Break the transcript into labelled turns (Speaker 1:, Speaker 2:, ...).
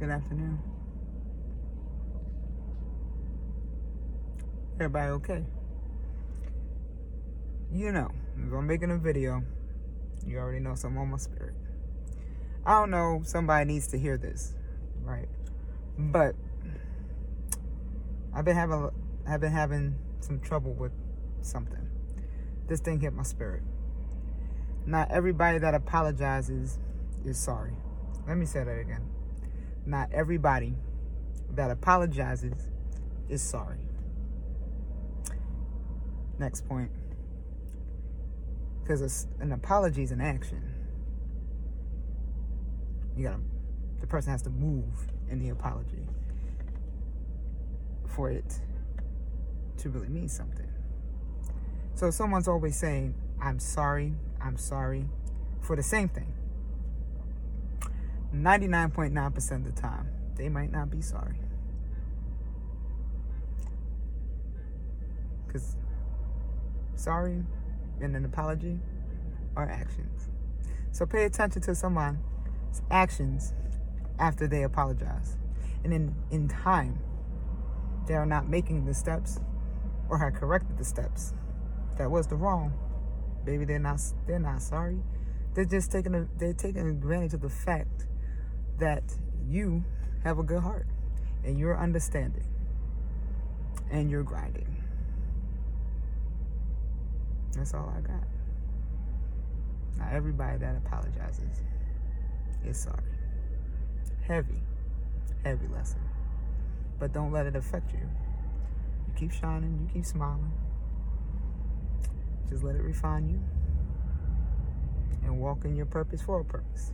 Speaker 1: Good afternoon. Everybody okay? You know, if I'm making a video, you already know something on my spirit. I don't know, somebody needs to hear this, right? But I've been having I've been having some trouble with something. This thing hit my spirit. Not everybody that apologizes is sorry. Let me say that again. Not everybody that apologizes is sorry. Next point. Because an apology is an action. You gotta, the person has to move in the apology for it to really mean something. So someone's always saying, I'm sorry, I'm sorry, for the same thing. 99.9% of the time, they might not be sorry. Because sorry and an apology are actions. So pay attention to someone's actions after they apologize. And in, in time, they are not making the steps or have corrected the steps. That was the wrong. Baby, they're not they're not sorry. They're just taking a, they're taking advantage of the fact that you have a good heart and you're understanding and you're grinding. That's all I got. Not everybody that apologizes is sorry. Heavy, heavy lesson. But don't let it affect you. You keep shining, you keep smiling. Just let it refine you and walk in your purpose for a purpose.